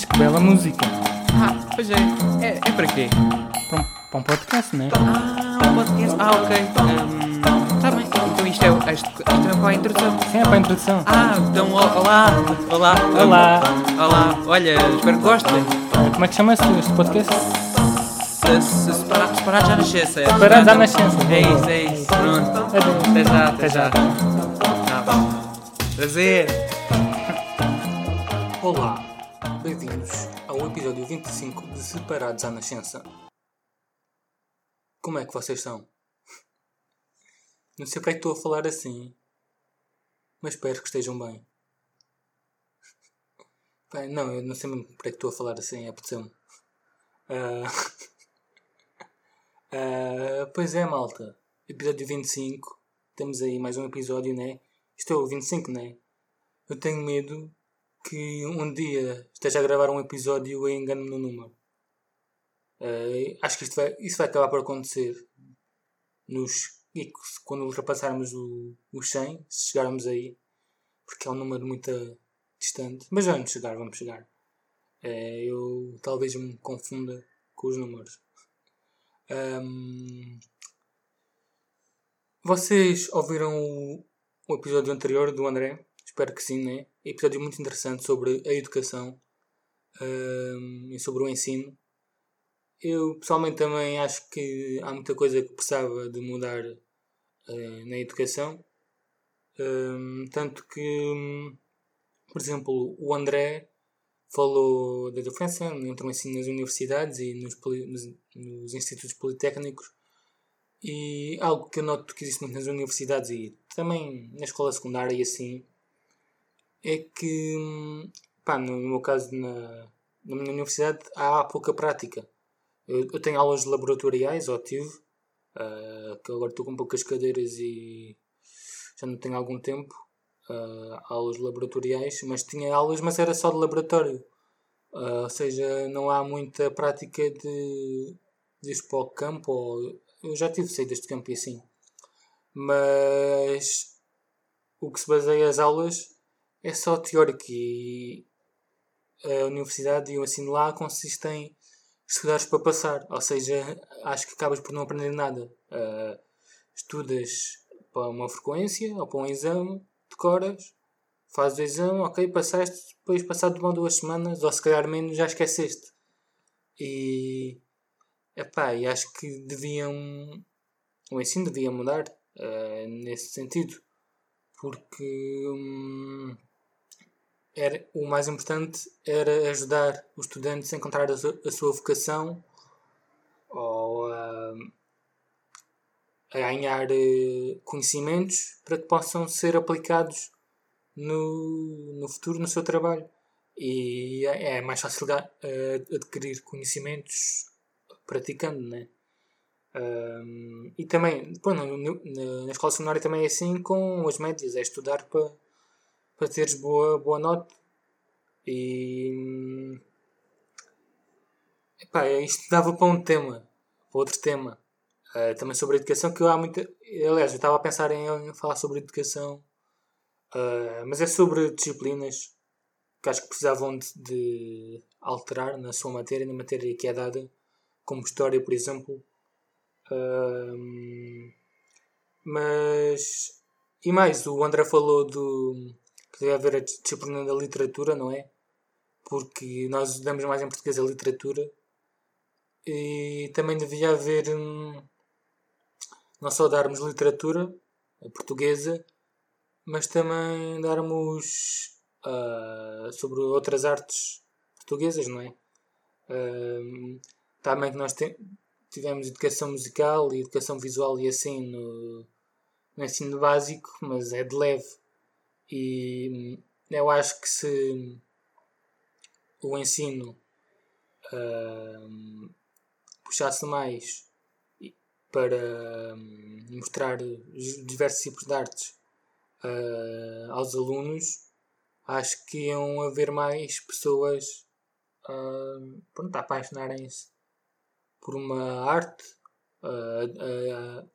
Mas que bela música. Ah, pois é. É, é para quê? Para um, para um podcast, não é? Ah, um podcast. Ah, ok. Está bem. Então isto é, isto, isto é para a introdução. Sim, é para a introdução. Ah, então olá. Olá. Olá. Olá. Olha, espero que gostem. Como é que chama-se este podcast? Se, se separar, separar já nascença. Separados à nascença. É isso, é isso. Pronto. Adeus. Até já, até Até já. já. Tá bom. Prazer. Olá, ao episódio 25 de Separados à Nascença. Como é que vocês estão? Não sei para que estou a falar assim, mas espero que estejam bem. Bem, não, eu não sei mesmo para que estou a falar assim, é apeteceu-me. Ah, ah, pois é, malta. Episódio 25. Temos aí mais um episódio, né? Isto é o 25, né? Eu tenho medo que um dia esteja a gravar um episódio e engano-me no número. Eh, acho que vai, isso vai acabar por acontecer nos, e quando ultrapassarmos o, o 100, se chegarmos aí, porque é um número muito distante. Mas vamos chegar, vamos chegar. Eh, eu talvez me confunda com os números. Ahm, vocês ouviram o, o episódio anterior do André? Espero que sim, né? Episódio muito interessante sobre a educação ahm, e sobre o ensino. Eu pessoalmente também acho que há muita coisa que precisava de mudar eh, na educação. Ahm, tanto que, hum, por exemplo, o André falou da diferença entre o ensino nas universidades e nos, nos, nos institutos politécnicos. E algo que eu noto que existe muito nas universidades e também na escola secundária e assim, é que, pá, no meu caso, na, na minha universidade, há pouca prática. Eu, eu tenho aulas laboratoriais, ou tive, ah, que agora estou com poucas cadeiras e já não tenho algum tempo, ah, aulas laboratoriais, mas tinha aulas, mas era só de laboratório. Ah, ou seja, não há muita prática de, de ir para o campo, ou, eu já tive saídas de campo e assim. Mas o que se baseia as aulas é só teórico e a universidade e o ensino lá consistem em estudares para passar, ou seja, acho que acabas por não aprender nada. Ah, estudas para uma frequência ou para um exame, decoras, fazes o exame, ok, passaste, depois passado uma ou duas semanas, ou se calhar menos, já esqueceste. E, epá, e acho que deviam, o ensino devia mudar ah, nesse sentido, porque hum, era, o mais importante era ajudar os estudantes a encontrar a, a sua vocação ou a, a ganhar eh, conhecimentos para que possam ser aplicados no, no futuro no seu trabalho. E é é mais fácil eh, adquirir conhecimentos praticando, né? Ahm, e também, pô, na, na escola secundária também é assim com as médias, é estudar para, para teres boa, boa nota. E epá, isto dava para um tema, para outro tema. Ah, também sobre educação, que eu há muita. Aliás, eu estava a pensar em, falar sobre educação, ah, mas é sobre disciplinas que acho que precisavam de, de alterar na sua matéria, na matéria que é dada, como história, por exemplo. Ahm, mas. E mais, o André falou do. Que deve haver a disciplina da literatura, não é? Porque nós damos mais em português a literatura. E também devia haver. hum, não só darmos literatura portuguesa, mas também darmos ah, sobre outras artes portuguesas, não é? Ahm, também que nós tivemos educação musical e educação visual e assim no, no ensino básico, mas é de leve. E hum, eu acho que se o ensino hum, puxasse mais para hum, mostrar os diversos tipos de artes ah, aos alunos, acho que iam haver mais pessoas hum, pronto, a apaixonarem-se por uma arte, a,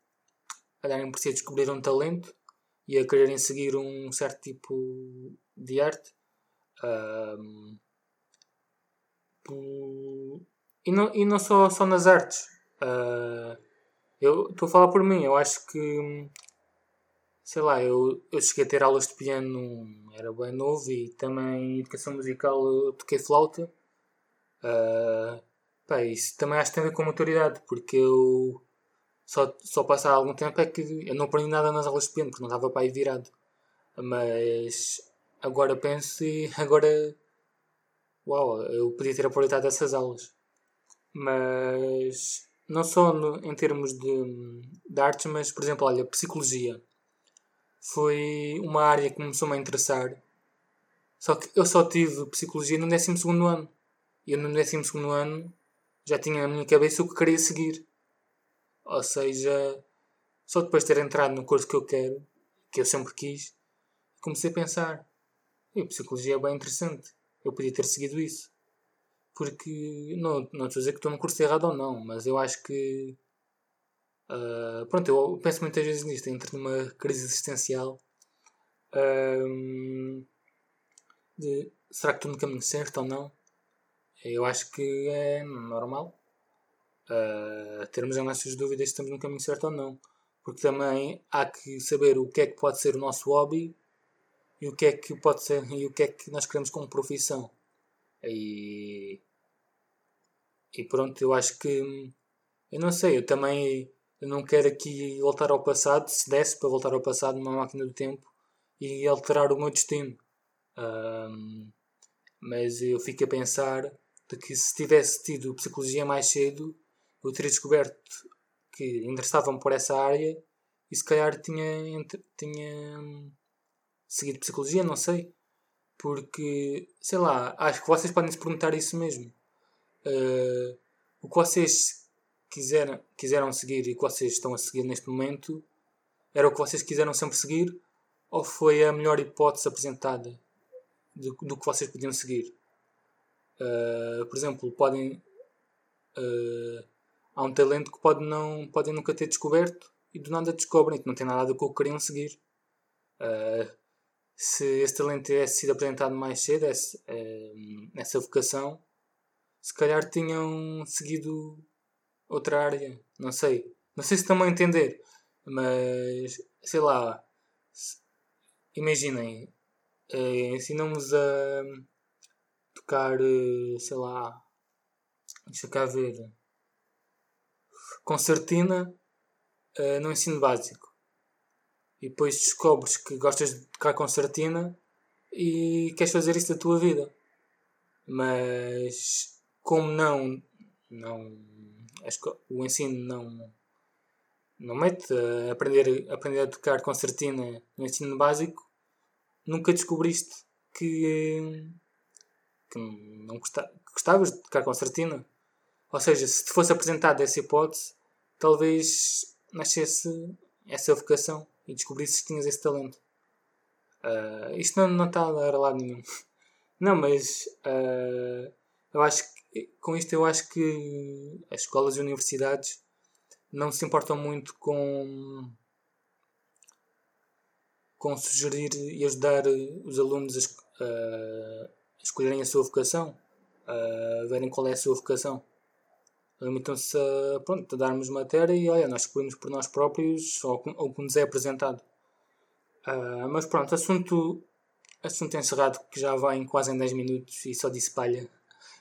a darem por si a descobrir um talento e a quererem seguir um certo tipo de arte. Tipo. E não, e não só, só nas artes. Uh, eu estou a falar por mim, eu acho que. Sei lá, eu, eu cheguei a ter aulas de piano, era bem novo, e também educação musical eu toquei flauta. Uh, pá, isso também acho que tem a ver com maturidade, porque eu só, só passar algum tempo é que eu não aprendi nada nas aulas de piano, porque não estava para aí virado. Mas agora penso e agora. Uau, eu podia ter aproveitado essas aulas. Mas não só no, em termos de, de artes, mas por exemplo, olha, psicologia foi uma área que começou-me a interessar. Só que eu só tive psicologia no 12 ano. E eu no 12 ano já tinha na minha cabeça o que queria seguir. Ou seja, só depois de ter entrado no curso que eu quero, que eu sempre quis, comecei a pensar: a psicologia é bem interessante. Eu podia ter seguido isso. Porque, não, não estou a dizer que estou no curso errado ou não, mas eu acho que. Uh, pronto, eu penso muitas vezes nisto. Entro numa crise existencial. Uh, de, será que estou no caminho certo ou não? Eu acho que é normal uh, termos as nossas dúvidas se estamos no caminho certo ou não. Porque também há que saber o que é que pode ser o nosso hobby e o que é que pode ser e o que é que nós queremos como profissão. E, e pronto, eu acho que eu não sei, eu também eu não quero aqui voltar ao passado, se desse para voltar ao passado numa máquina do tempo e alterar o meu destino. Um, mas eu fico a pensar de que se tivesse tido psicologia mais cedo, eu teria descoberto que interessavam por essa área e se calhar tinha, tinha hum, seguido psicologia, não sei. Porque, sei lá, acho que vocês podem se perguntar isso mesmo. Uh, o que vocês quiseram, quiseram seguir e o que vocês estão a seguir neste momento era o que vocês quiseram sempre seguir ou foi a melhor hipótese apresentada do, do que vocês podiam seguir? Uh, por exemplo, podem. Uh, há um talento que pode não, podem nunca ter descoberto e do nada descobrem que não tem nada a ver com o que queriam seguir. Uh, se esse talento tivesse sido apresentado mais cedo, esse, uh, essa vocação, se calhar tinham seguido outra área. Não sei. Não sei se estão a entender, mas sei lá. Imaginem, uh, ensinamos a tocar, sei lá, deixa cá ver concertina uh, no ensino básico. E depois descobres que gostas de tocar concertina e queres fazer isso da tua vida. Mas como não, não o ensino não, não mete a aprender, aprender a tocar concertina no ensino básico, nunca descobriste que, que não gostavas de tocar concertina. Ou seja, se te fosse apresentada essa hipótese, talvez nascesse essa vocação e descobrisses que tinhas esse talento. Uh, isto não, não está a lado nenhum. Não, mas uh, eu acho que, com isto eu acho que as escolas e universidades não se importam muito com com sugerir e ajudar os alunos a, a escolherem a sua vocação, a verem qual é a sua vocação limitam-se a, pronto, a darmos matéria e olha, nós escolhemos por nós próprios ou, o que nos é apresentado. Uh, mas pronto, assunto, assunto encerrado que já vai em quase em 10 minutos e só disse palha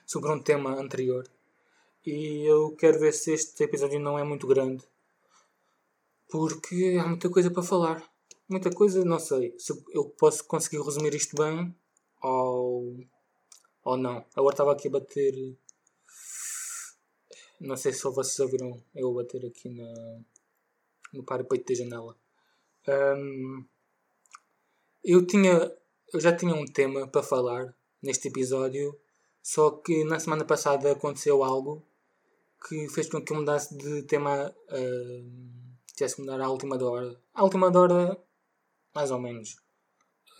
sobre um tema anterior. E eu quero ver se este episódio não é muito grande porque há muita coisa para falar. Muita coisa, não sei se eu posso conseguir resumir isto bem ou, ou não. Agora estava aqui a bater não sei se vocês ouviram eu bater aqui na, no parapeito da janela. Um, eu tinha. Eu já tinha um tema para falar neste episódio, só que na semana passada aconteceu algo que fez com que eu mudasse de tema. Tivesse que mudar à última hora. À última hora, mais ou menos.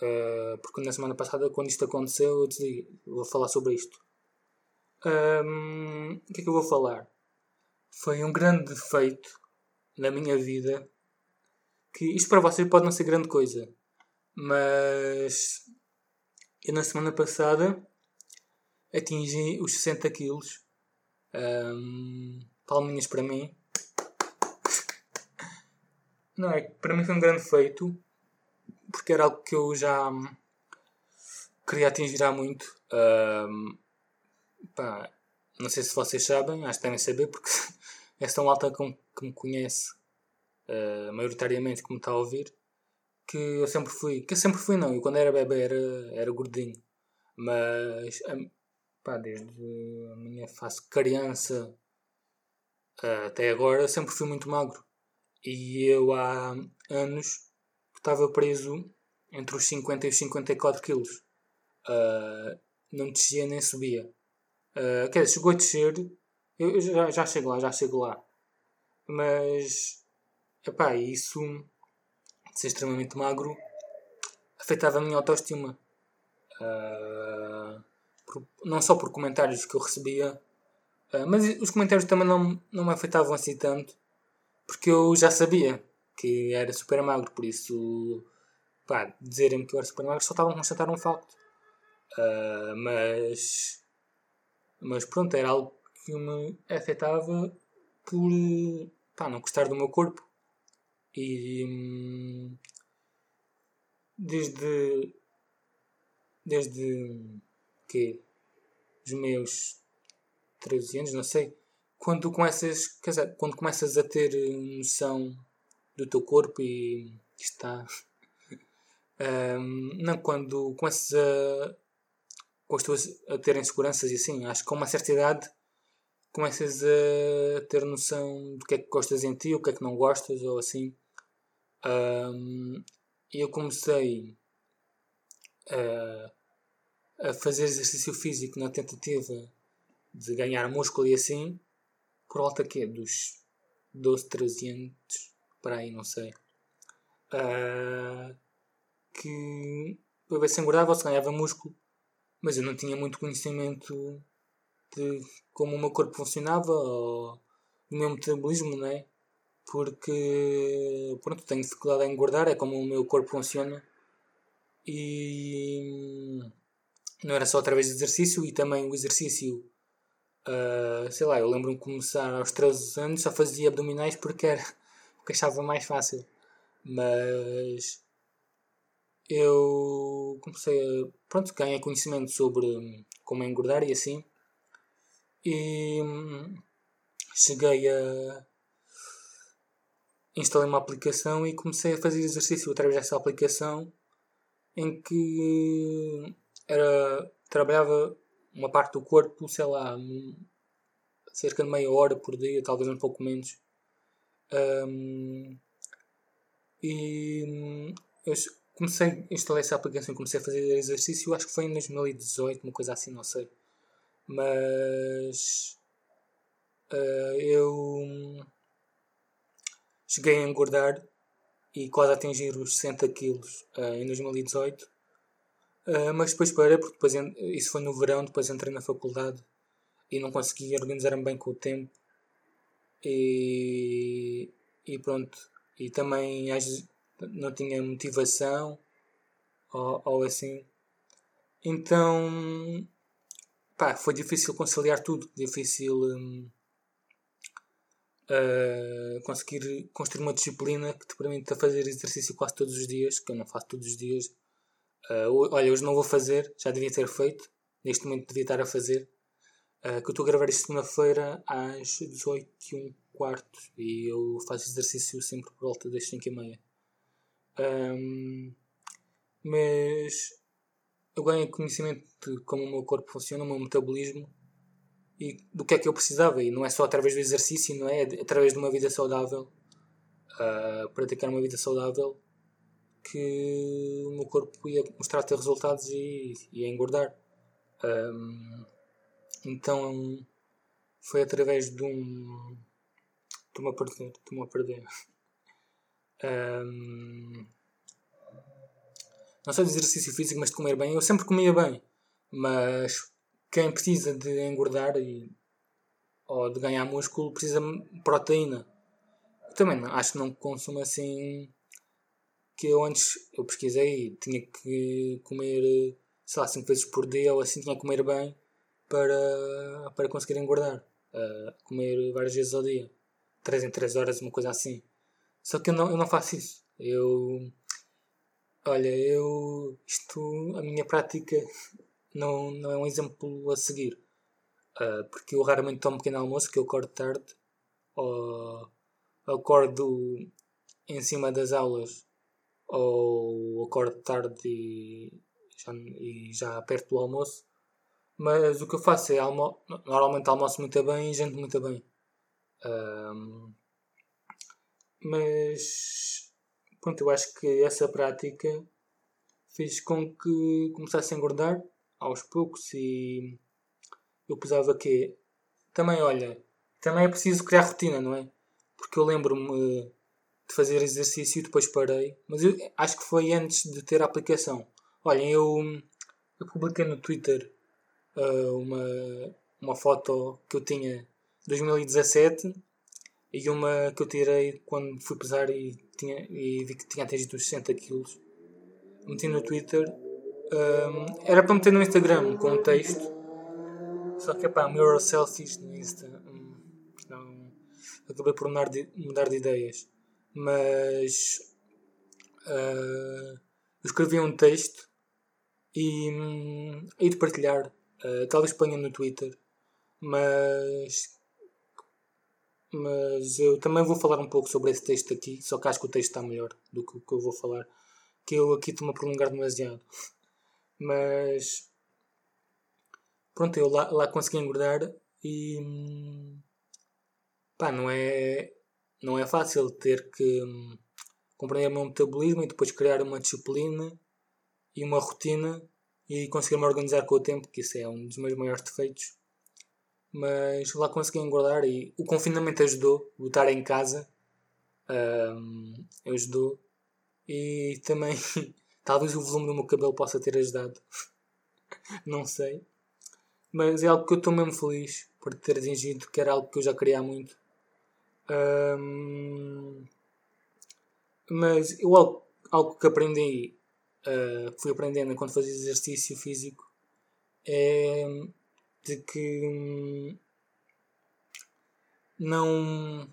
Uh, porque na semana passada, quando isto aconteceu, eu disse: vou falar sobre isto. Um, o que é que eu vou falar? Foi um grande defeito na minha vida. Que isto para vocês pode não ser grande coisa, mas eu na semana passada atingi os 60 quilos. Um, palminhas para mim. Não é? Para mim foi um grande feito. Porque era algo que eu já queria atingir há muito. Um, pá, não sei se vocês sabem, acho que devem saber, porque é tão alta que, que me conhece, uh, maioritariamente, como está a ouvir, que eu sempre fui. Que eu sempre fui, não. Eu quando era bebê era, era gordinho. Mas, pá, desde a minha fase criança uh, até agora, sempre fui muito magro. E eu há anos estava preso entre os 50 e os 54 quilos. Uh, não descia nem subia. Uh, quer dizer, chegou a descer. Eu, eu já, já chego lá, já chego lá. Mas, epá, isso de ser extremamente magro afetava a minha autoestima. Uh, por, não só por comentários que eu recebia, uh, mas os comentários também não, não me afetavam assim tanto, porque eu já sabia que era super magro, por isso, pá, dizerem-me que eu era super magro só estavam a constatar um facto. Uh, mas mas pronto, era algo que me afetava por pá, não gostar do meu corpo. E hum, desde desde que os meus 13 anos, não sei, quando começas, quer dizer, quando começas a ter noção do teu corpo e está um, não quando começas a começas a ter inseguranças e assim. Acho que com uma certa idade começas a ter noção do que é que gostas em ti, o que é que não gostas ou assim. Um, e eu comecei a, a fazer exercício físico na tentativa de ganhar músculo e assim, por volta quê? dos 12, 13 anos, para aí, não sei. Uh, que para ver se engordava ou se ganhava músculo mas eu não tinha muito conhecimento de como o meu corpo funcionava ou do meu metabolismo, não é? Porque, pronto, tenho dificuldade em engordar, é como o meu corpo funciona. E não era só através de exercício e também o exercício, uh, sei lá, eu lembro-me de começar aos 13 anos, só fazia abdominais porque, era, porque achava mais fácil. Mas eu comecei a. Pronto, ganhei conhecimento sobre como engordar e assim. E hum, cheguei a. Instalei uma aplicação e comecei a fazer exercício através dessa aplicação em que era, trabalhava uma parte do corpo, sei lá, cerca de meia hora por dia, talvez um pouco menos. Um, e hum, eu comecei, instalei essa aplicação e comecei a fazer exercício, acho que foi em 2018, uma coisa assim, não sei. Mas uh, eu cheguei a engordar e quase atingir os 60 quilos uh, em 2018. Uh, eh, mas depois parei, porque depois, isso foi no verão, depois entrei na faculdade e não consegui organizar-me bem com o tempo. E, e pronto. E também às, não tinha motivação ou, ou assim. Então, pá, foi difícil conciliar tudo. Difícil um, uh, conseguir construir uma disciplina que te permita fazer exercício quase todos os dias, que eu não faço todos os dias. Uh, olha, hoje não vou fazer, já devia ter feito. Neste momento devia estar a fazer. Uh, que eu estou a gravar isto segunda-feira às 18 e eu faço exercício sempre por volta das 5 e meia. Um, mas eu ganhei conhecimento de como o meu corpo funciona, o meu metabolismo e do que é que eu precisava. E não é só através do exercício, não é? é através de uma vida saudável, uh, praticar uma vida saudável, que o meu corpo ia mostrar ter resultados e ia engordar. Um, então foi através de um. Estou-me a perder, estou-me a perder. Um, não só de exercício físico, mas de comer bem. Eu sempre comia bem, mas quem precisa de engordar e, ou de ganhar músculo precisa de proteína. Eu também não, acho que não consumo assim. Que eu antes eu pesquisei tinha que comer, sei lá, 5 vezes por dia ou assim, tinha que comer bem. para, para conseguir engordar. Uh, comer várias vezes ao dia. 3 em 3 horas, uma coisa assim. Só que eu não, eu não faço isso. Eu. Olha, eu. Isto. A minha prática não, não é um exemplo a seguir. Uh, porque eu raramente tomo pequeno almoço, que eu acordo tarde. Ou acordo em cima das aulas. Ou acordo tarde e já, e já perto do almoço. Mas o que eu faço é almo normalmente almoço muito bem e janto muito bem. Um, mas pronto, eu acho que essa prática fez com que começasse a engordar aos poucos e eu pesava que também olha, também é preciso criar rotina, não é? Porque eu lembro-me de fazer exercício e depois parei, mas eu acho que foi antes de ter a aplicação. Olhem, eu, eu publiquei no Twitter uh, uma, uma foto que eu tinha em 2017 e uma que eu tirei quando fui pesar e, tinha, e vi que tinha atingido os 60 kg. Meti no Twitter. Um, era para meter no Instagram com um texto. Só que pá, mirror selfies no Insta. Não, acabei por mudar de, mudar de ideias. Mas uh, eu escrevi um texto e hum, hei de partilhar. Uh, talvez ponha no Twitter. Mas mas eu também vou falar um pouco sobre esse texto aqui, só que acho que o texto está melhor do que o que eu vou falar, que eu aqui estou-me a prolongar demasiado. Mas pronto, eu lá, lá consegui engordar e pá, não é, não é fácil ter que hum, compreender o meu metabolismo e depois criar uma disciplina e uma rotina e conseguir me organizar com o tempo, que isso é um dos meus maiores defeitos mas lá consegui engordar e o confinamento ajudou, o estar em casa um, ajudou. E também talvez o volume do meu cabelo possa ter ajudado, não sei, mas é algo que eu estou mesmo feliz por ter atingido, que era algo que eu já queria há muito. Um, mas eu algo, algo que aprendi, uh, fui aprendendo enquanto fazia exercício físico, é de que hum, não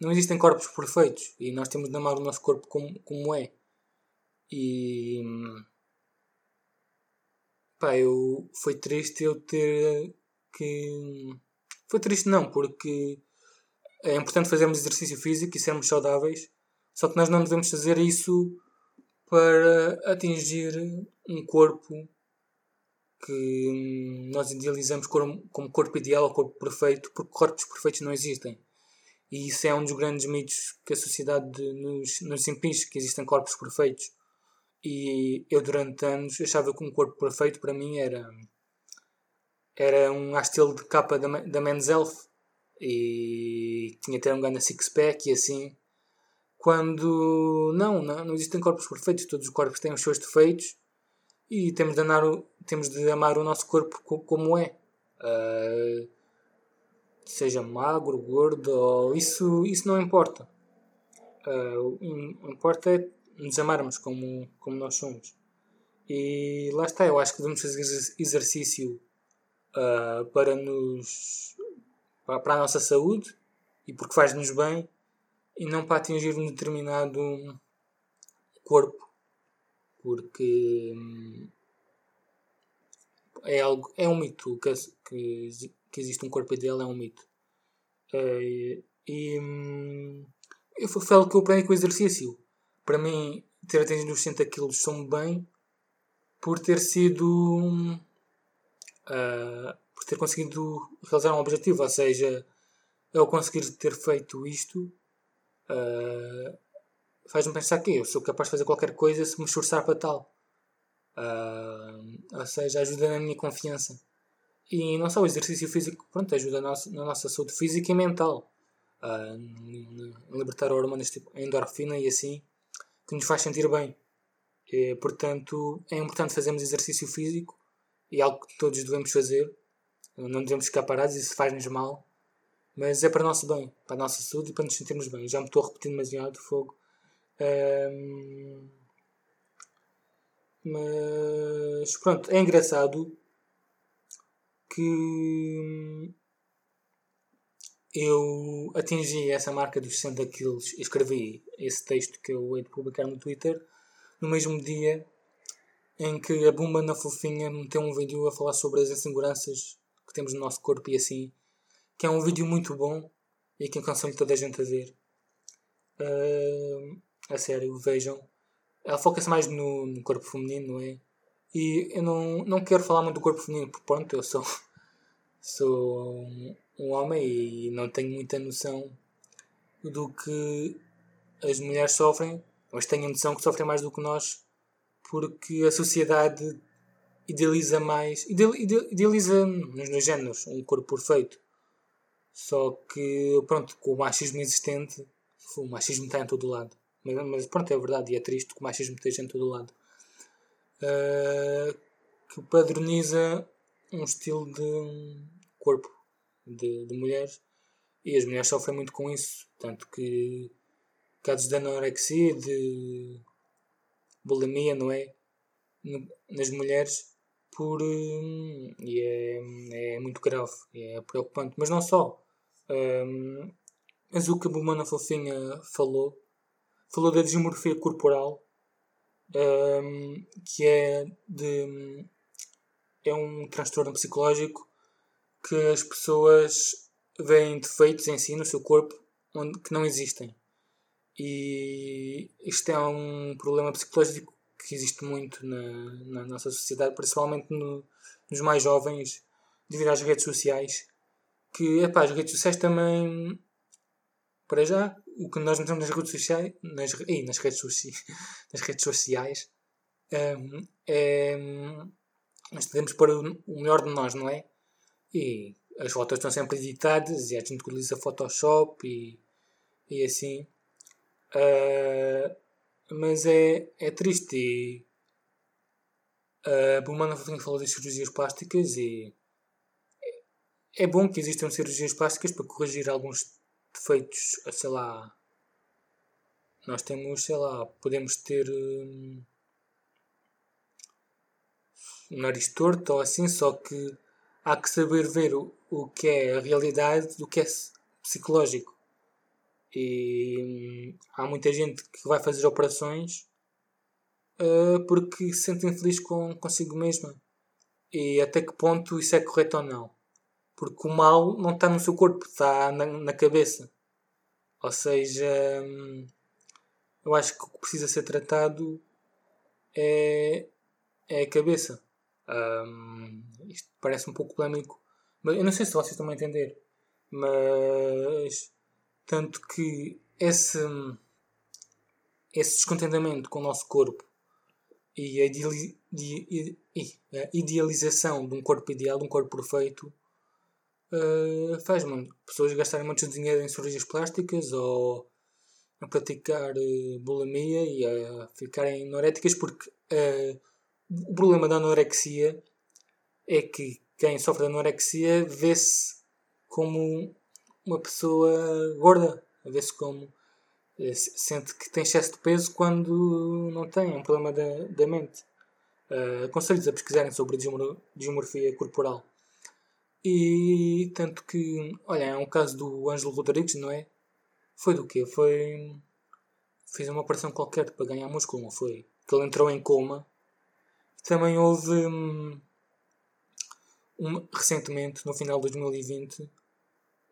não existem corpos perfeitos e nós temos de amar o nosso corpo como, como é. E hum, pá, eu foi triste eu ter que foi triste não, porque é importante fazermos exercício físico e sermos saudáveis, só que nós não devemos fazer isso para atingir um corpo que hum, nós idealizamos como, corpo ideal ou corpo perfeito, porque corpos perfeitos não existem. E isso é um dos grandes mitos que a sociedade nos, nos impinge, que existem corpos perfeitos. E eu durante anos achava que um corpo perfeito para mim era era um estilo de capa da, da Men's Health e tinha até um grande six-pack e assim. Quando não, não, não existem corpos perfeitos, todos os corpos têm os seus defeitos e temos de, andar, temos de amar o nosso corpo como é. Uh, seja magro, gordo, isso, isso não importa. Uh, o importa é nos amarmos como, como nós somos. E lá está, eu acho que devemos fazer exercício uh, para nos para, para a nossa saúde e porque faz-nos bem e não para atingir um determinado corpo porque hum, é algo é um mito que, que, que existe um corpo ideal é um mito. É, e hum, foi algo que eu aprendi com o exercício. Para mim ter atingido os 60 kg são bem por ter sido uh, por ter conseguido realizar um objetivo ou seja eu conseguir ter feito isto uh, faz-me pensar que eu sou capaz de fazer qualquer coisa se me esforçar para tal. Uh, ou seja, ajuda na minha confiança. E não só o exercício físico, pronto, ajuda na nossa, na nossa saúde física e mental. Uh, libertar hormonas tipo endorfina e assim, que nos faz sentir bem. E, portanto, é importante fazermos exercício físico e algo que todos devemos fazer. Não devemos ficar parados, isso faz-nos mal. Mas é para o nosso bem, para a nossa saúde e para nos sentirmos bem. Já me estou a repetir demasiado, fogo. Um, mas pronto, é engraçado que eu atingi essa marca dos 60 quilos escrevi esse texto que eu hei de publicar no Twitter no mesmo dia em que a Bumba na Fofinha meteu um vídeo a falar sobre as inseguranças que temos no nosso corpo e assim, que é um vídeo muito bom e que aconselho toda a gente a ver. Uh, a sério, vejam. Ela foca-se mais no, no, corpo feminino, não é? E eu não, não quero falar muito do corpo feminino, porque pronto, eu sou, sou um, um homem e não tenho muita noção do que as mulheres sofrem, mas tenho a noção que sofrem mais do que nós, porque a sociedade idealiza mais, idealiza nos, nos géneros um corpo perfeito. Só que, pronto, com o machismo existente, o machismo está em todo lado. Mas, mas pronto, é verdade, e é triste que o machismo esteja em todo lado. Uh, que padroniza um estilo de corpo de, de mulheres e as mulheres sofrem muito com isso. Tanto que casos de anorexia, de bulimia, não é? Nas mulheres, por. Hum, e é, é muito grave, é preocupante. Mas não só. Um, mas o que a Bumana Fofinha falou, falou da dismorfia corporal, um, que é de. é um transtorno psicológico que as pessoas veem defeitos em si, no seu corpo, onde, que não existem. E isto é um problema psicológico que existe muito na, na nossa sociedade, principalmente no, nos mais jovens, devido às redes sociais. Que, epá, as redes sociais também, para já, o que nós metemos nas redes sociais, nas, ih, nas redes sociais, nas redes sociais um, é, nós temos para o melhor de nós, não é? E as fotos estão sempre editadas e a gente utiliza Photoshop e, e assim. Uh, mas é, é triste. E, uh, Bumana falou das cirurgias plásticas e é bom que existam cirurgias plásticas para corrigir alguns defeitos, sei lá. Nós temos, sei lá, podemos ter um, um nariz torto ou assim, só que há que saber ver o, o que é a realidade do que é psicológico. E hum, há muita gente que vai fazer operações uh, porque se sente infeliz com, consigo mesma. E até que ponto isso é correto ou não. Porque o mal não está no seu corpo, está na, na cabeça. Ou seja, hum, eu acho que o que precisa ser tratado é, é a cabeça. Um, isto parece um pouco polémico, mas eu não sei se vocês estão a entender. Mas tanto que esse, esse descontentamento com o nosso corpo e, a idealização de um corpo ideal, de um corpo perfeito, uh, faz mano, pessoas gastarem muito dinheiro em cirurgias plásticas ou a praticar uh, bulimia e a ficarem anoréticas porque uh, o problema da anorexia é que quem sofre de anorexia vê-se como uma pessoa gorda, vê-se como sente que tem excesso de peso quando não tem, é um problema da, da mente. Uh, Aconselho-lhes a pesquisarem sobre dismorfia corporal. E tanto que, olha, é um caso do Ângelo Rodrigues, não é? Foi do quê? Foi. Fez uma operação qualquer para ganhar músculo, não foi? Que ele entrou em coma também houve um, um, recentemente, no final de 2020,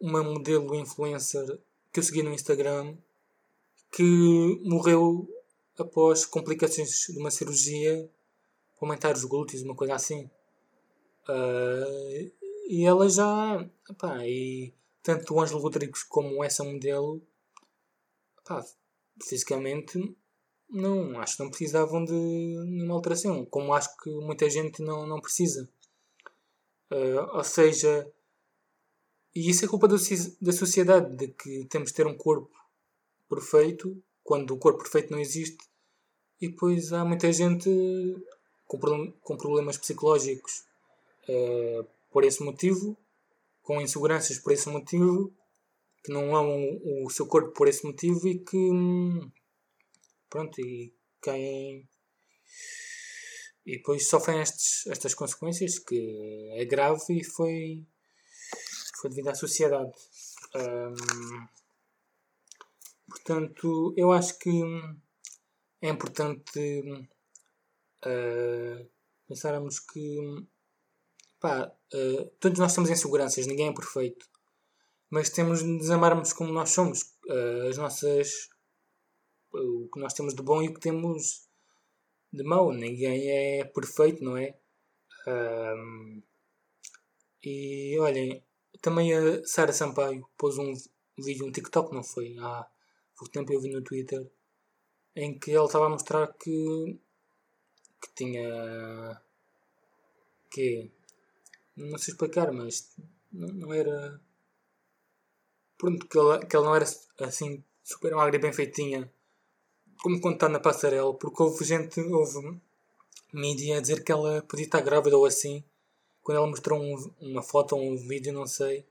uma modelo influencer que eu segui no Instagram que morreu após complicações de uma cirurgia aumentar os glúteos, uma coisa assim. Uh, e ela já. Epá, e tanto o Ângelo Rodrigues como essa modelo, epá, fisicamente não, acho que não precisavam de nenhuma alteração, como acho que muita gente não, não precisa. Uh, ou seja, e isso é culpa do, da sociedade, de que temos de ter um corpo perfeito, quando o corpo perfeito não existe, e depois há muita gente com, com problemas psicológicos uh, por esse motivo, com inseguranças por esse motivo, que não amam o seu corpo por esse motivo e que hum, Pronto, e quem. e depois sofrem estes, estas consequências, que é grave e foi, foi devido à sociedade. Um, portanto, eu acho que é importante uh, pensarmos que pá, uh, todos nós temos inseguranças, ninguém é perfeito, mas temos de nos amarmos como nós somos, uh, as nossas o que nós temos de bom e o que temos de mau. Ninguém é perfeito, não é? E olhem, também a Sara Sampaio pôs um vídeo, um TikTok, não foi? Há pouco tempo eu vi no Twitter em que ela estava a mostrar que, que tinha. que. Não sei explicar, mas não, era. Pronto, que ela, que ela não era assim super magra e bem feitinha como contar na passarela, porque houve gente, houve mídia a dizer que ela podia estar grávida ou assim, quando ela mostrou um, uma foto ou um vídeo, não sei,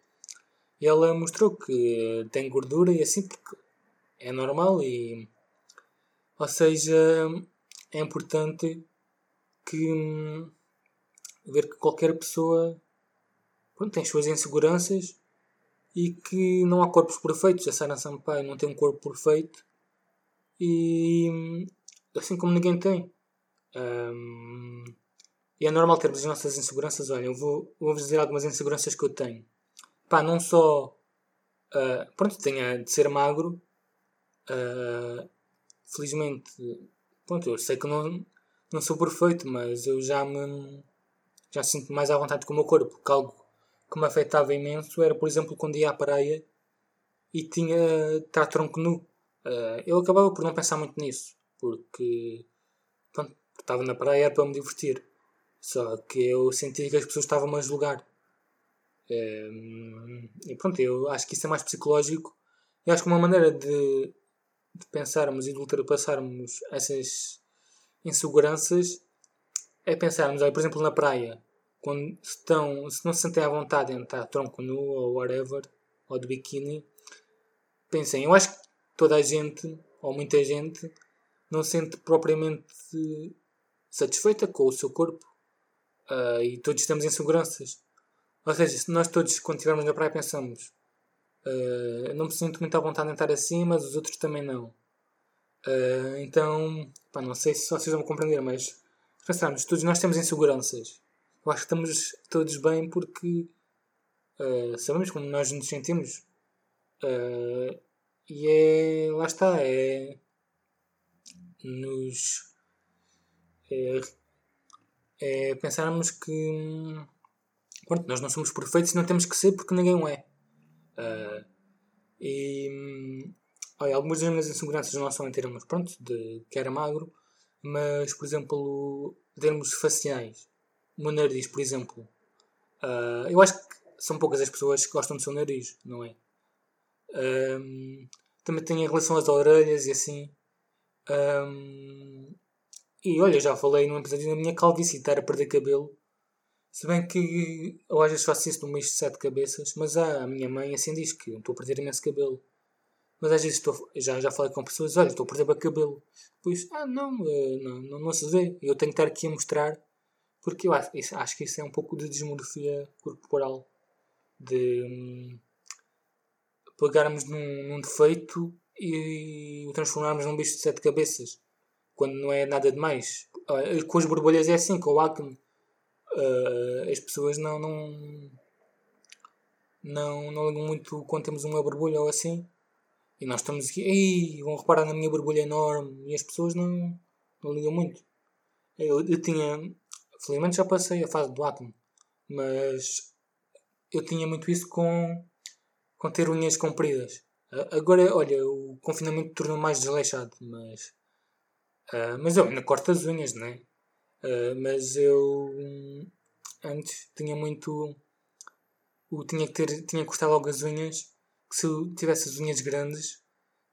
e ela mostrou que tem gordura e assim, porque é normal e. Ou seja, é importante que. Ver que qualquer pessoa pronto, tem as suas inseguranças e que não há corpos perfeitos. A Sara Sampaio não tem um corpo perfeito e assim como ninguém tem. Um, e é normal termos as nossas inseguranças. Olha, eu vou, vou-vos dizer algumas inseguranças que eu tenho. Pá, não só. Uh, pronto, tenho de ser magro. Uh, felizmente, pronto, eu sei que não, não sou perfeito, mas eu já me. Já sinto mais à vontade com o meu corpo. Que algo que me afetava imenso era, por exemplo, quando ia à praia e tinha estar tronco nu. Uh, eu acabava por não pensar muito nisso, porque pronto, estava na praia era para me divertir. Só que eu sentia que as pessoas estavam a julgar. Uh, e pronto, eu acho que isso é mais psicológico. E acho que uma maneira de, de pensarmos e de ultrapassarmos essas inseguranças é pensarmos, por exemplo, na praia, quando estão, se não se sentem à vontade em estar tronco nu ou whatever, ou de biquíni, pensem, eu acho que toda a gente, ou muita gente, não se sente propriamente satisfeita com o seu corpo. Uh, e todos temos inseguranças. Ou seja, se nós todos, quando estivermos na praia, pensamos uh, não me sinto muito à vontade de estar assim, mas os outros também não. Uh, então, pá, não sei se vocês vão compreender, mas pensarmos, todos nós temos inseguranças. Eu acho que estamos todos bem porque sabemos como nós nos sentimos. Uh, e é. Lá está, é. Nos. É, é pensarmos que. Pronto, nós não somos perfeitos não temos que ser porque ninguém o é. Uh, e. Olha, algumas das minhas inseguranças não são em termos, pronto, de que era magro, mas, por exemplo, em termos faciais. O meu nariz, por exemplo. Uh, eu acho que são poucas as pessoas que gostam do seu nariz, não é? Um, também tem em relação às orelhas e assim. Um, e olha, já falei num episódio da minha calvície, estar a perder cabelo. Se bem que eu às vezes faço isso num mês de sete cabeças, mas ah, a minha mãe assim diz que estou a perder imenso cabelo. Mas às vezes estou, já, já falei com pessoas, olha, estou a perder cabelo. Depois, ah não, eh, não, não, não se vê. Eu tenho que estar aqui a mostrar, porque eu acho, acho que isso é um pouco de desmorfia corporal. De, hum, pegarmos num, num defeito e o transformarmos num bicho de sete cabeças quando não é nada demais. Com as borbulhas é assim, com o acne. Uh, as pessoas não, não, não, não ligam muito quando temos uma borbulha ou assim. E nós estamos aqui, ei, vão reparar na minha borbulha enorme. E as pessoas não, não ligam muito. Eu, eu tinha, felizmente já passei a fase do acne, mas eu tinha muito isso com com ter unhas compridas. Agora, olha, o confinamento tornou mais desleixado, mas. Uh, mas eu ainda corto as unhas, não é? Uh, mas eu. Antes tinha muito. O, tinha que ter. Tinha que cortar logo as unhas. Que se eu tivesse as unhas grandes,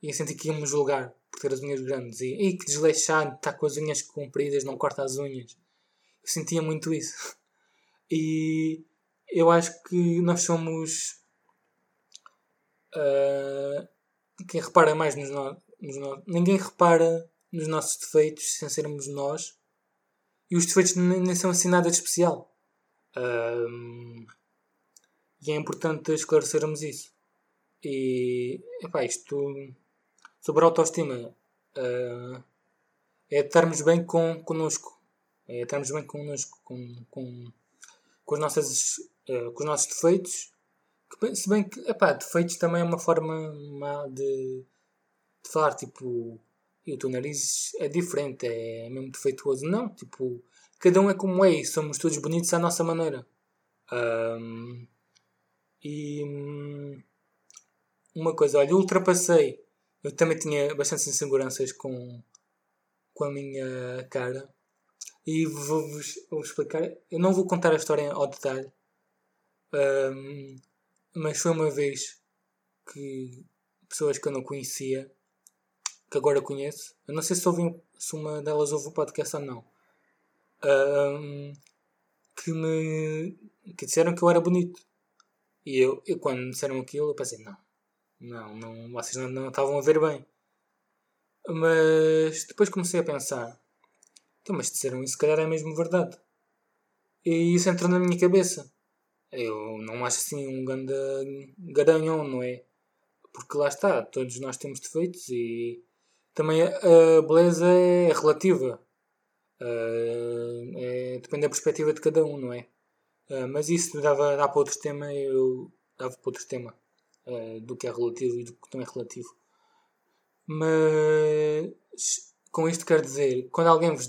ia sentir que ia-me julgar por ter as unhas grandes. E, e que desleixado, está com as unhas compridas, não corta as unhas. Eu sentia muito isso. E eu acho que nós somos Uh, quem repara mais nos, no, nos no, ninguém repara nos nossos defeitos sem sermos nós E os defeitos nem, são assim nada de especial. Um, e é importante esclarecermos isso. E, epá, isto sobre a autoestima uh, é estarmos bem com, connosco. É estarmos bem connosco, com, com, com, as nossas, uh, com os nossos defeitos. Que, se bem que, epá, defeitos também é uma forma má de, de falar, tipo, e o teu nariz é diferente, é mesmo defeituoso. Não, tipo, cada um é como é e somos todos bonitos à nossa maneira. Um, e hum, uma coisa, olha, ultrapassei. Eu também tinha bastantes inseguranças com, com a minha cara. E vou-vos vou explicar. Eu não vou contar a história ao detalhe. Um, mas foi uma vez que pessoas que eu não conhecia, que agora conheço, eu não sei se, ouvi, se uma delas ouve o podcast ou não, um, que me que disseram que eu era bonito. E eu, eu quando disseram aquilo, eu pensei, não, não, não vocês não, não estavam a ver bem. Mas depois comecei a pensar, então, mas disseram isso, se calhar é mesmo verdade. E isso entrou na minha cabeça. Eu não acho assim um grande garanhão, não é? Porque lá está, todos nós temos defeitos e também a beleza é relativa. É, depende da perspectiva de cada um, não é? Mas isso dava, dá para outro tema, eu dava para outro tema uh, do que é relativo e do que não é relativo. Mas com isto quero dizer, quando alguém vos,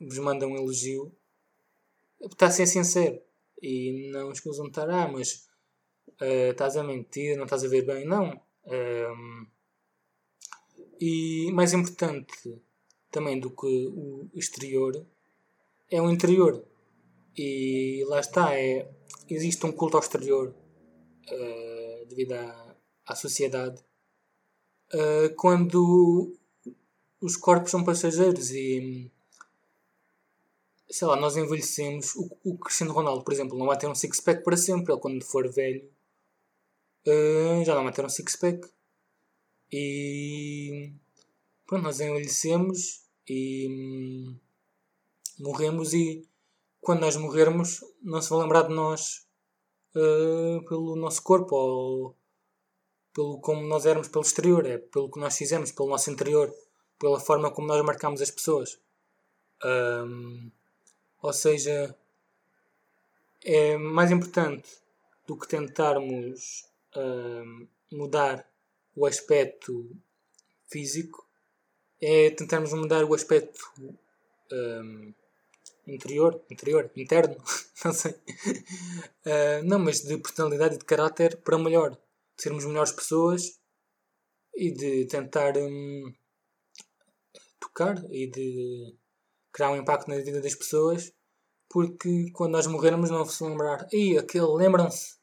vos manda um elogio, está a ser sincero e não escusam estar, ah, mas uh, estás a mentir, não estás a ver bem, não. e mais importante também do que o exterior é o interior. E lá está, é, existe um culto ao exterior uh, devido à, à sociedade uh, quando os corpos são passageiros e sei lá, nós envelhecemos. O, o Cristiano Ronaldo, por exemplo, não vai ter um six-pack para sempre. Ele, quando for velho, uh, já não vai ter um six-pack. E pronto, nós envelhecemos e hum, morremos. E quando nós morrermos, não se vão lembrar de nós uh, pelo nosso corpo ou pelo como nós éramos pelo exterior, é pelo que nós fizemos, pelo nosso interior, pela forma como nós marcamos as pessoas. Um, ou seja, é mais importante do que tentarmos uh, mudar o aspecto físico, é tentarmos mudar o aspecto um, interior, interior, interno, não sei. Uh, não, mas de personalidade e de caráter para melhor. De sermos melhores pessoas e de tentar um, tocar e de criar um impacto na vida das pessoas porque quando nós morrermos não se lembrar. Ih, aquele, lembram-se.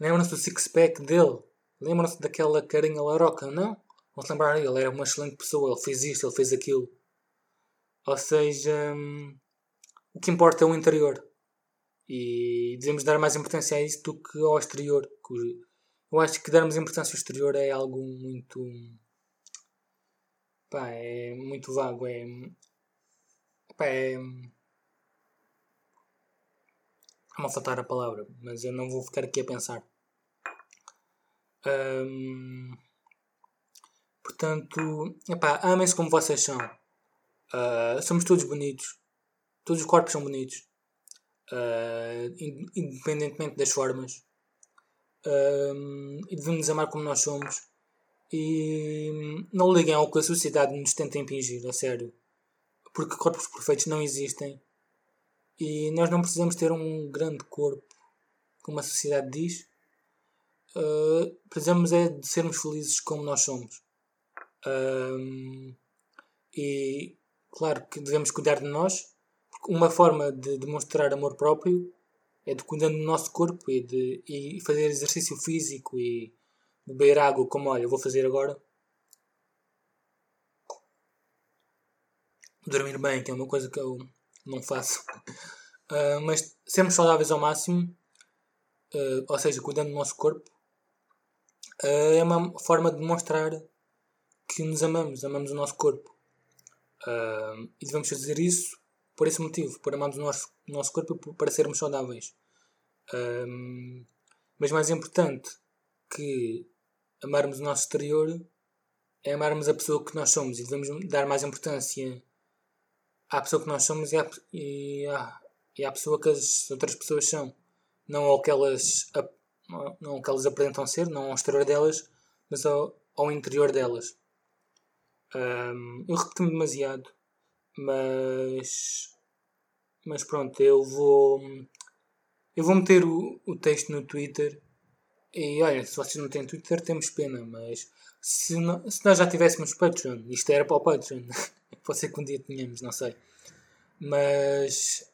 Lembram-se do six-pack dele. Lembram-se daquela carinha laroca, não? Vão se lembrar, ele era uma excelente pessoa, ele fez isto, ele fez aquilo. Ou seja, hum, o que importa é o interior. E devemos dar mais importância a isso do que ao exterior. Eu acho que darmos importância ao exterior é algo muito. Pá, é muito vago. É. Pá, é a faltar a palavra, mas eu não vou ficar aqui a pensar. portanto, epá, amem-se como vocês são. Uh, somos todos bonitos. Todos os corpos são bonitos. Uh, independentemente das formas. Uh, e devemos amar como nós somos. E não liguem ao que a sociedade nos tenta impingir, a sério. Porque corpos perfeitos não existem e nós não precisamos ter um grande corpo, como a sociedade diz. Uh, precisamos é de sermos felizes como nós somos. E claro que devemos cuidar de nós, uma forma de demonstrar amor próprio é de cuidar do nosso corpo e de e fazer exercício físico e beber água, como olha, vou fazer agora. Dormir bem, que é uma coisa que eu não faço. Uh, mas sermos saudáveis ao máximo, uh, ou seja, cuidando do nosso corpo, uh, é uma forma de demonstrar que nos amamos, amamos o nosso corpo. e devemos fazer isso por esse motivo, por amarmos o nosso, nosso corpo para sermos saudáveis. Um, mas mais importante que amarmos o nosso exterior é amarmos a pessoa que nós somos e devemos dar mais importância à pessoa que nós somos e à, e à, e à pessoa que as outras pessoas são. Não ao que elas, não ao que elas apresentam ser, não ao exterior delas, mas ao, ao interior delas. Um, eu repito-me demasiado, mas, mas pronto, eu vou, eu vou meter o, o texto no Twitter. E olha, se vocês não têm Twitter, temos pena, mas se, se nós já tivéssemos Patreon, isto era para o Patreon, pode ser que um dia tenhamos, não sei. Mas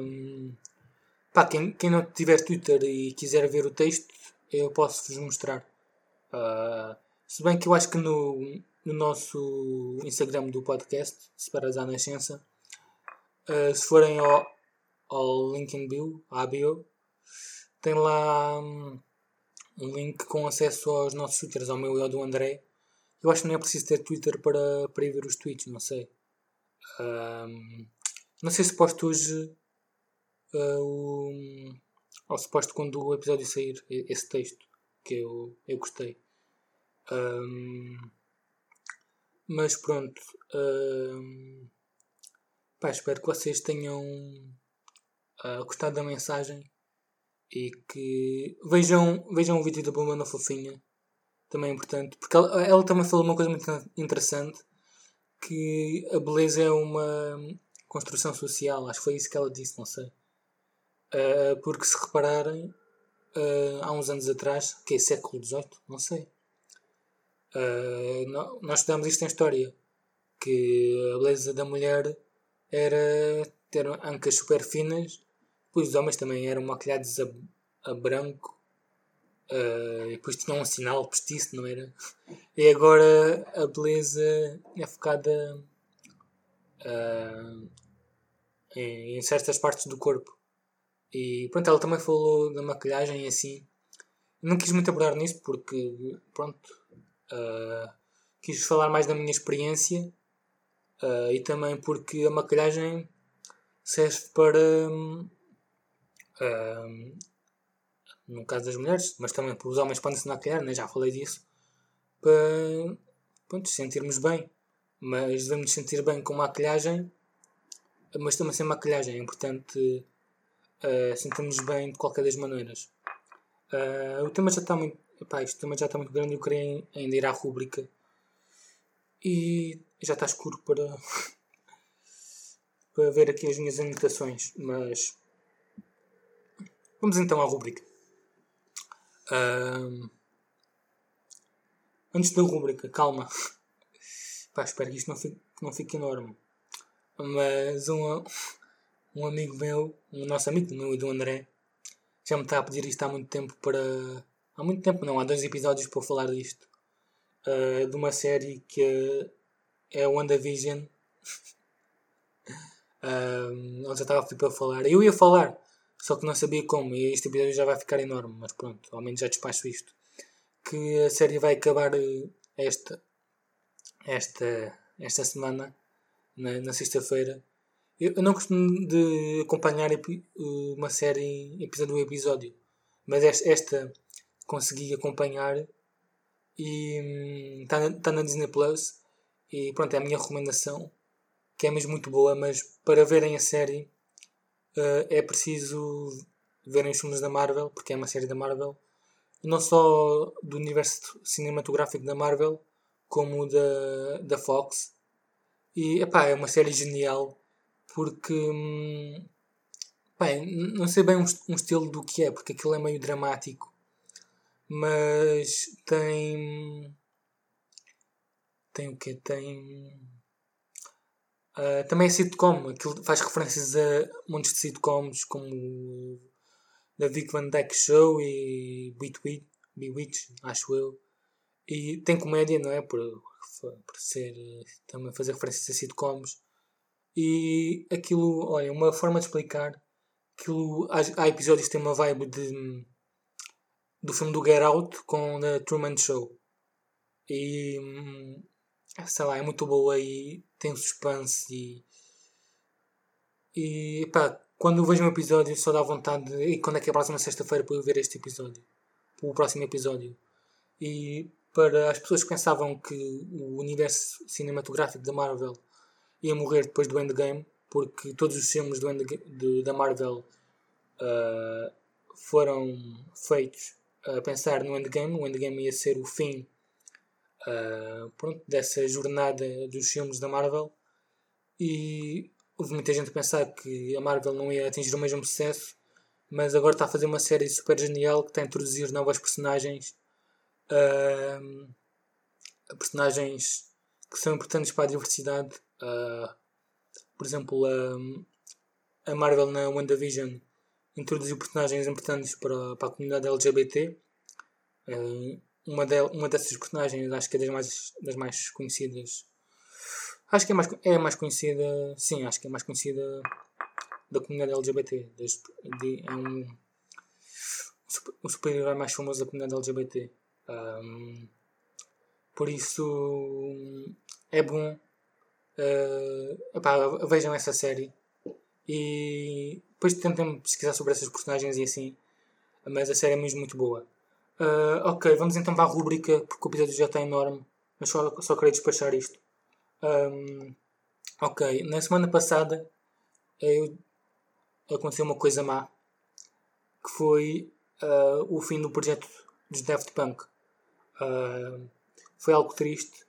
um, pá, quem, quem não tiver Twitter e quiser ver o texto, eu posso vos mostrar. Uh, se bem que eu acho que no, no nosso Instagram do podcast, Separas à Nascença, uh, se forem ao, ao link in bio, à bio, tem lá um, um link com acesso aos nossos twitters, ao meu e ao do André. Eu acho que não é preciso ter Twitter para, para ir ver os tweets, não sei. Um, não sei se posto hoje uh, o, ou se posto quando o episódio sair esse texto que eu, eu gostei. Um, mas pronto. Um, pá, espero que vocês tenham uh, gostado da mensagem e que vejam, vejam o vídeo da Bomba na Fofinha. Também é importante. Porque ela, ela também falou uma coisa muito interessante. Que a beleza é uma construção social. Acho que foi isso que ela disse, não sei. Uh, porque se repararem, uh, há uns anos atrás, que é século XVIII, não sei. Uh, nós estudamos isto em história, que a beleza da mulher era ter ancas super finas, pois os homens também eram maquilhados a, a branco, uh, e depois tinham um sinal postiço, não era? E agora a beleza é focada uh, em, em certas partes do corpo. E pronto, ela também falou da maquilhagem e assim. Não quis muito abordar nisso porque, pronto, uh, quis falar mais da minha experiência uh, e também porque a maquilhagem serve para, uh, no caso das mulheres, mas também para os homens podem se maquilhar, né? já falei disso, para pronto, sentirmos bem. Mas devemos sentir bem com maquilhagem, mas também sem maquilhagem. É importante uh, sentirmos bem de qualquer das maneiras. O tema já está muito. Epá, isto também já está muito grande eu queria ainda ir à rúbrica. E já está escuro para, para ver aqui as minhas anotações. Mas vamos então à rúbrica. Uh, antes da rúbrica, calma. Pá, espero que isto não fique, não fique enorme. Mas um, um amigo meu, um nosso amigo meu e do André, já me está a pedir isto há muito tempo para. Há muito tempo não, há dois episódios para falar disto. Uh, de uma série que é o WandaVision. uh, onde já estava a para falar. Eu ia falar, só que não sabia como. E este episódio já vai ficar enorme, mas pronto, ao menos já despacho isto. Que a série vai acabar eh, esta, esta, esta semana, na, na sexta-feira. Eu, não costumo de acompanhar uma série episódio a episódio, mas esta consegui acompanhar e está hum, na, tá na Disney Plus e pronto, é a minha recomendação que é mesmo muito boa, mas para verem a série uh, é preciso verem os filmes da Marvel, porque é uma série da Marvel, não só do universo cinematográfico da Marvel, como da, da Fox. E epá, é uma série genial porque hum, bem, não sei bem um, um, estilo do que é, porque aquilo é meio dramático, mas tem tem o que tem uh, também é sitcom, aquilo faz referências a montes de sitcoms como The Vic Van Dyke Show e Bewitch, Bewitch acho eu. E tem comédia, não é? Por, por ser também fazer referências a sitcoms. E aquilo, olha, uma forma de explicar, aquilo, há, há episódios que têm uma vibe de, do filme do Get Out com The Truman Show. E sei lá, é muito boa e tem suspense e E pá, quando eu vejo um episódio só dá vontade de. E quando é que é a próxima sexta-feira para eu ver este episódio? O próximo episódio. E para as pessoas que pensavam que o universo cinematográfico da Marvel ia morrer depois do Endgame, porque todos os filmes do Endgame, de, da Marvel uh, foram feitos a pensar no Endgame. O Endgame ia ser o fim uh, pronto, dessa jornada dos filmes da Marvel. E houve muita gente a pensar que a Marvel não ia atingir o mesmo sucesso, mas agora está a fazer uma série super genial que está a introduzir novas personagens. Uh, personagens que são importantes para a diversidade. Uh, por exemplo, a, a Marvel na WandaVision introduziu personagens importantes para, para a comunidade LGBT. Uh, uma, de, uma dessas personagens, acho que é das mais, das mais conhecidas. Acho que é mais, é mais conhecida. Sim, acho que é mais conhecida da comunidade LGBT. De, é um, o super-herói mais famoso da comunidade LGBT. Um, por isso é bom. Uh, epá, vejam essa série e depois tentem pesquisar sobre essas personagens e assim. Mas a série é mesmo muito boa. Uh, ok, vamos então para a rubrica, porque o episódio já está enorme, mas só, só queria despachar isto. Um, ok, na semana passada eu, aconteceu uma coisa má, que foi uh, o fim do projeto dos Daft Punk. Uh, foi algo triste,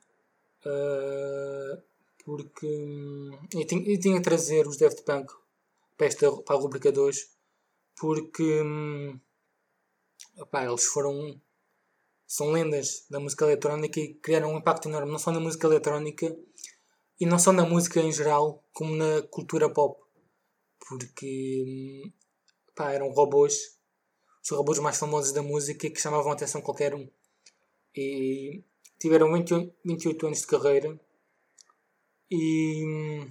porque hum, eu tinha, eu tinha trazer os Daft Punk para, esta, para a rubrica 2, porque... Hum, eles foram são lendas da música eletrónica e criaram um impacto enorme, não só na música eletrónica e não só na música em geral, como na cultura pop. Porque pá, eram robôs, os robôs mais famosos da música que chamavam a atenção qualquer um. E tiveram 28, 28 anos de carreira e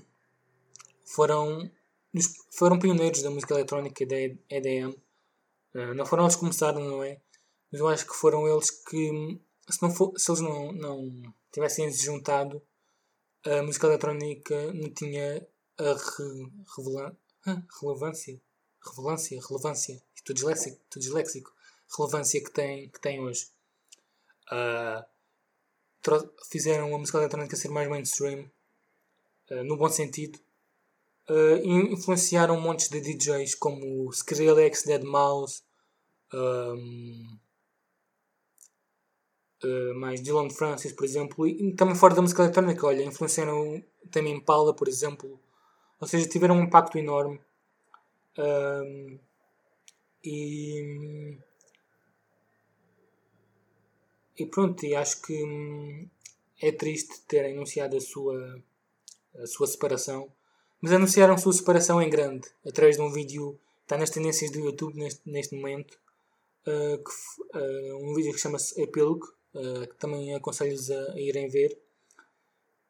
foram, foram pioneiros da música eletrónica da EDM eh, não foram eles que começaram, não é? Mas eu acho que foram eles que, se, não for, se eles não, não tivessem se juntado, a música eletrónica não tinha a re, revela, relevância, relevância, relevância, estou disléxico, estou disléxico, relevância que tem, que tem hoje. Uh, fizeram a música eletrónica ser mais mainstream, uh, no bom sentido, Uh, influenciaram montes de DJs como Skrillex, Deadmau5, um, uh, mais Dylan Francis, por exemplo, e também fora da música eletrónica, olha, influenciaram também Impala, por exemplo, ou seja, tiveram um impacto enorme. Um, e, e pronto, e acho que hum, é triste terem anunciado a sua, a sua separação mas anunciaram sua separação em grande, através de um vídeo está nas tendências do YouTube neste, neste momento. Uh, que, uh, um vídeo que chama-se Epilogue, uh, que também aconselho-vos a, a, irem ver.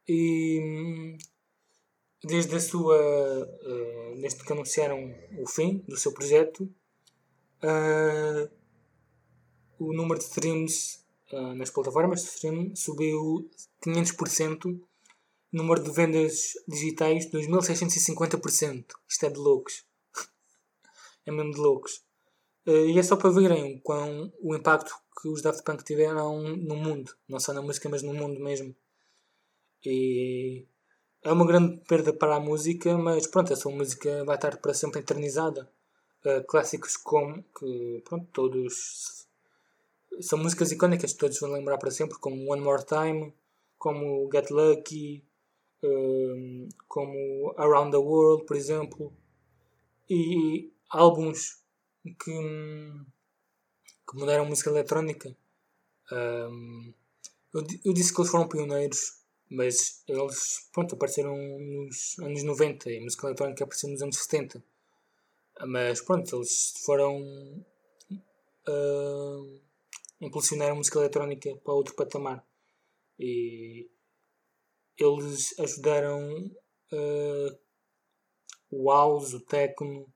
E hum, desde a sua. desde que anunciaram o fim do seu projeto, o número de streams nas plataformas de stream subiu 500% número de vendas digitais 2650%. Isto é de loucos. é mesmo de loucos. Uh, e é só para verem quão, o impacto que os Daft Punk tiveram no mundo. Não só na música, mas no mundo mesmo. E é uma grande perda para a música, mas pronto, essa música vai estar para sempre eternizada. Uh, clássicos como que pronto, todos são músicas icónicas que todos vão lembrar para sempre, como One More Time, como Get Lucky, como Around the World, por exemplo, e álbuns que, que mudaram a música eletrónica. Um, eu, eu, disse que eles foram pioneiros, mas eles pronto, apareceram nos anos 90 e a música eletrónica apareceu nos anos 70. Mas pronto, eles foram uh, impulsionar a música eletrónica para outro patamar. E eles ajudaram uh, o house, o techno,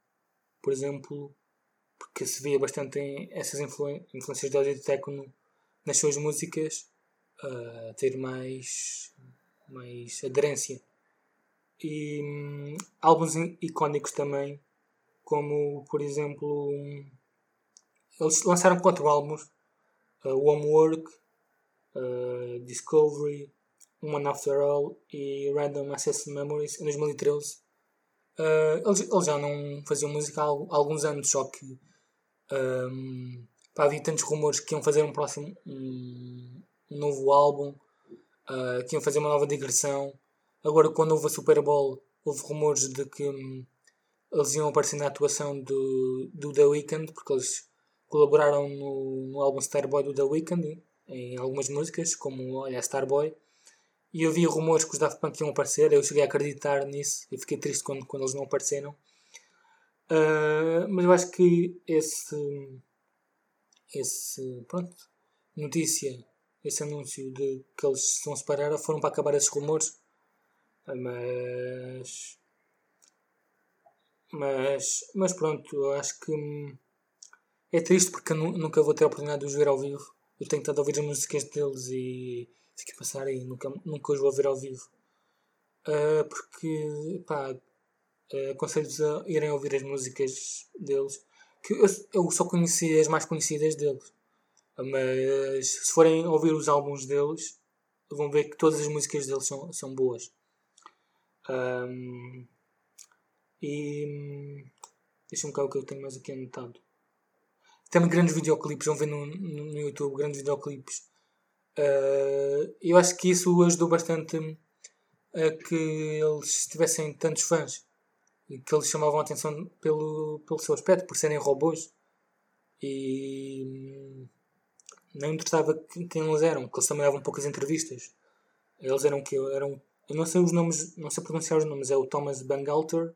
por exemplo, porque se via bastante essas influ influências de áudio de techno nas suas músicas uh, ter mais, mais aderência. E hum, álbuns icónicos também, como por exemplo. Eles lançaram quatro álbuns: uh, Homework, uh, Discovery, One After All e Random Access Memories em 2013. Uh, eles, eles já não faziam música há alguns anos, só que um, pá, havia tantos rumores que iam fazer um próximo um, um novo álbum, uh, que iam fazer uma nova digressão. Agora, quando houve a Super Bowl, houve rumores de que um, eles iam aparecer na atuação do, do The Weeknd, porque eles colaboraram no, no álbum Starboy do The Weeknd em algumas músicas, como olha, Starboy. E vi rumores que os Daft Punk iam aparecer, eu cheguei a acreditar nisso e fiquei triste quando, quando eles não apareceram. Uh, mas eu acho que esse, esse, pronto, notícia, esse anúncio de que eles se vão separar foram para acabar esses rumores. Mas, mas, mas pronto, eu acho que é triste porque nunca vou ter a oportunidade de os ver ao vivo. Eu tenho estado a ouvir as músicas deles e fiquei a e nunca, nunca os vou ver ao vivo. Uh, porque, pá, uh, aconselho-vos a irem ouvir as músicas deles. Que eu, eu só conheci as mais conhecidas deles. Mas se forem ouvir os álbuns deles, vão ver que todas as músicas deles são, são boas. Um, e deixa-me cá o que eu tenho mais aqui anotado. Também grandes videoclipes, vão ver no, no, no YouTube, grandes videoclipes Uh, eu acho que isso ajudou bastante a que eles tivessem tantos fãs e que eles chamavam a atenção pelo, pelo seu aspecto, por serem robôs. E não interessava quem eles eram, que eles também davam poucas entrevistas. Eles eram que eram eu não sei os nomes, não sei pronunciar os nomes, é o Thomas Bangalter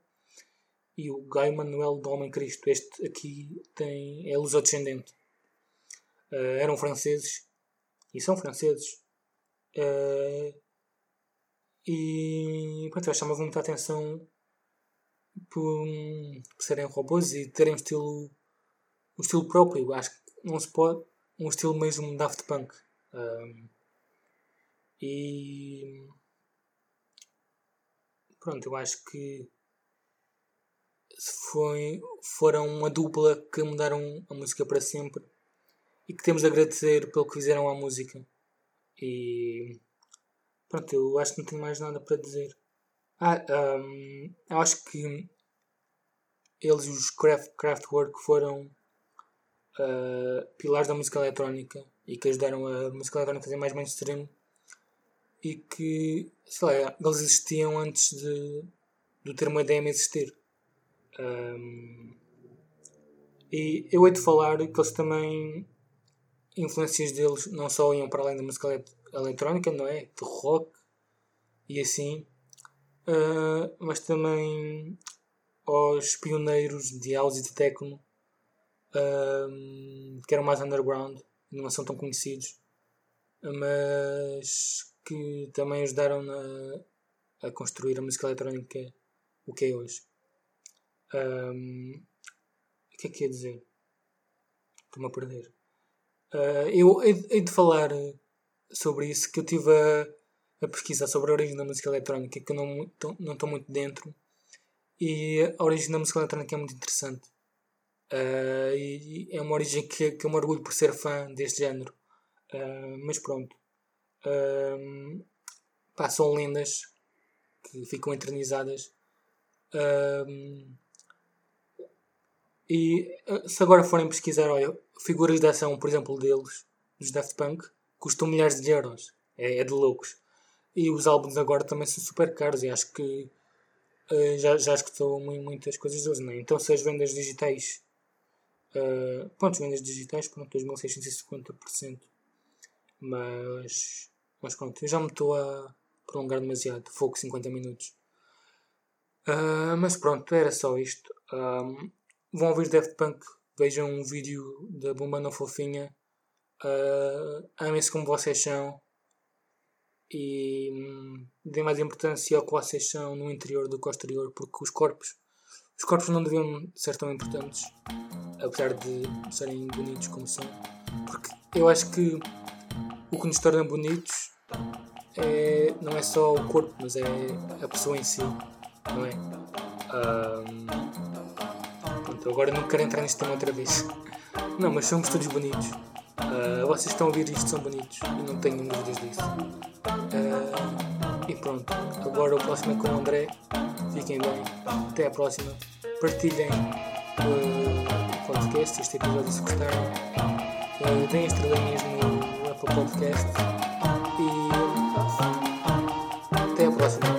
e o Guy Manuel do Homem Cristo. Este aqui tem, é lusodescendente. Uh, eram franceses e são franceses. Uh, e pronto, chamava muita atenção por, por, serem robôs e terem um estilo, um estilo próprio. Acho que não se pode. Um estilo mesmo Daft Punk. Um, e pronto, eu acho que foi, foram uma dupla que mudaram a música para sempre e que temos de agradecer pelo que fizeram à música. E pronto, eu acho que não tenho mais nada para dizer. Ah, um, eu acho que eles e os Craft, Kraftwerk foram uh, pilares da música eletrónica e que ajudaram a música eletrónica a fazer mais mainstream e que, sei lá, eles existiam antes de, do termo EDM existir. Um, e eu hei de falar que eles também influências deles não só iam para além da música eletrónica, não é? De rock e assim, uh, mas também aos pioneiros de house e de techno, uh, que eram mais underground, não são tão conhecidos, mas que também ajudaram na, a construir a música eletrónica o que é hoje. Um, o que é que ia dizer? Estou-me a perder. Uh, eu hei de falar sobre isso, que eu estive a, a, pesquisar sobre a origem da música eletrónica, que eu não, não estou muito dentro. E a origem da música eletrónica é muito interessante. Uh, e é uma origem que, que eu me orgulho por ser fã deste género. Uh, mas pronto. Uh, pá, são lendas que ficam eternizadas. Uh, e se agora forem pesquisar, olha, figuras de ação, por exemplo, deles, dos Daft Punk, custam milhares de euros. É, é de loucos. E os álbuns agora também são super caros e acho que uh, já, já escutou muitas coisas deles, não é? Então se as vendas digitais. Uh, pronto, as vendas digitais, pronto, 2650%. Mas. Mas pronto, eu já me estou a prolongar demasiado. Fogo 50 minutos. Uh, mas pronto, era só isto. Um, vão ouvir Daft Punk vejam um vídeo da Bomba Fofinha. Uh, Amem-se como vocês são e hum, deem mais importância ao que vocês são no interior do que ao exterior, porque os corpos, os corpos não deviam ser tão importantes, apesar de serem bonitos como são, porque eu acho que o que nos torna bonitos é, não é só o corpo, mas é a pessoa em si. não é? Ahm, agora não quero entrar neste tema outra vez. Não, mas somos todos bonitos. Ah, vocês estão a ouvir isto, são bonitos e não tenho dúvidas disso. Ah, e pronto, agora o próximo é com o André. Fiquem bem, até à próxima. Partilhem o podcast, este episódio se gostaram. Uh, deem estrelinhas no Apple Podcast. E até à próxima.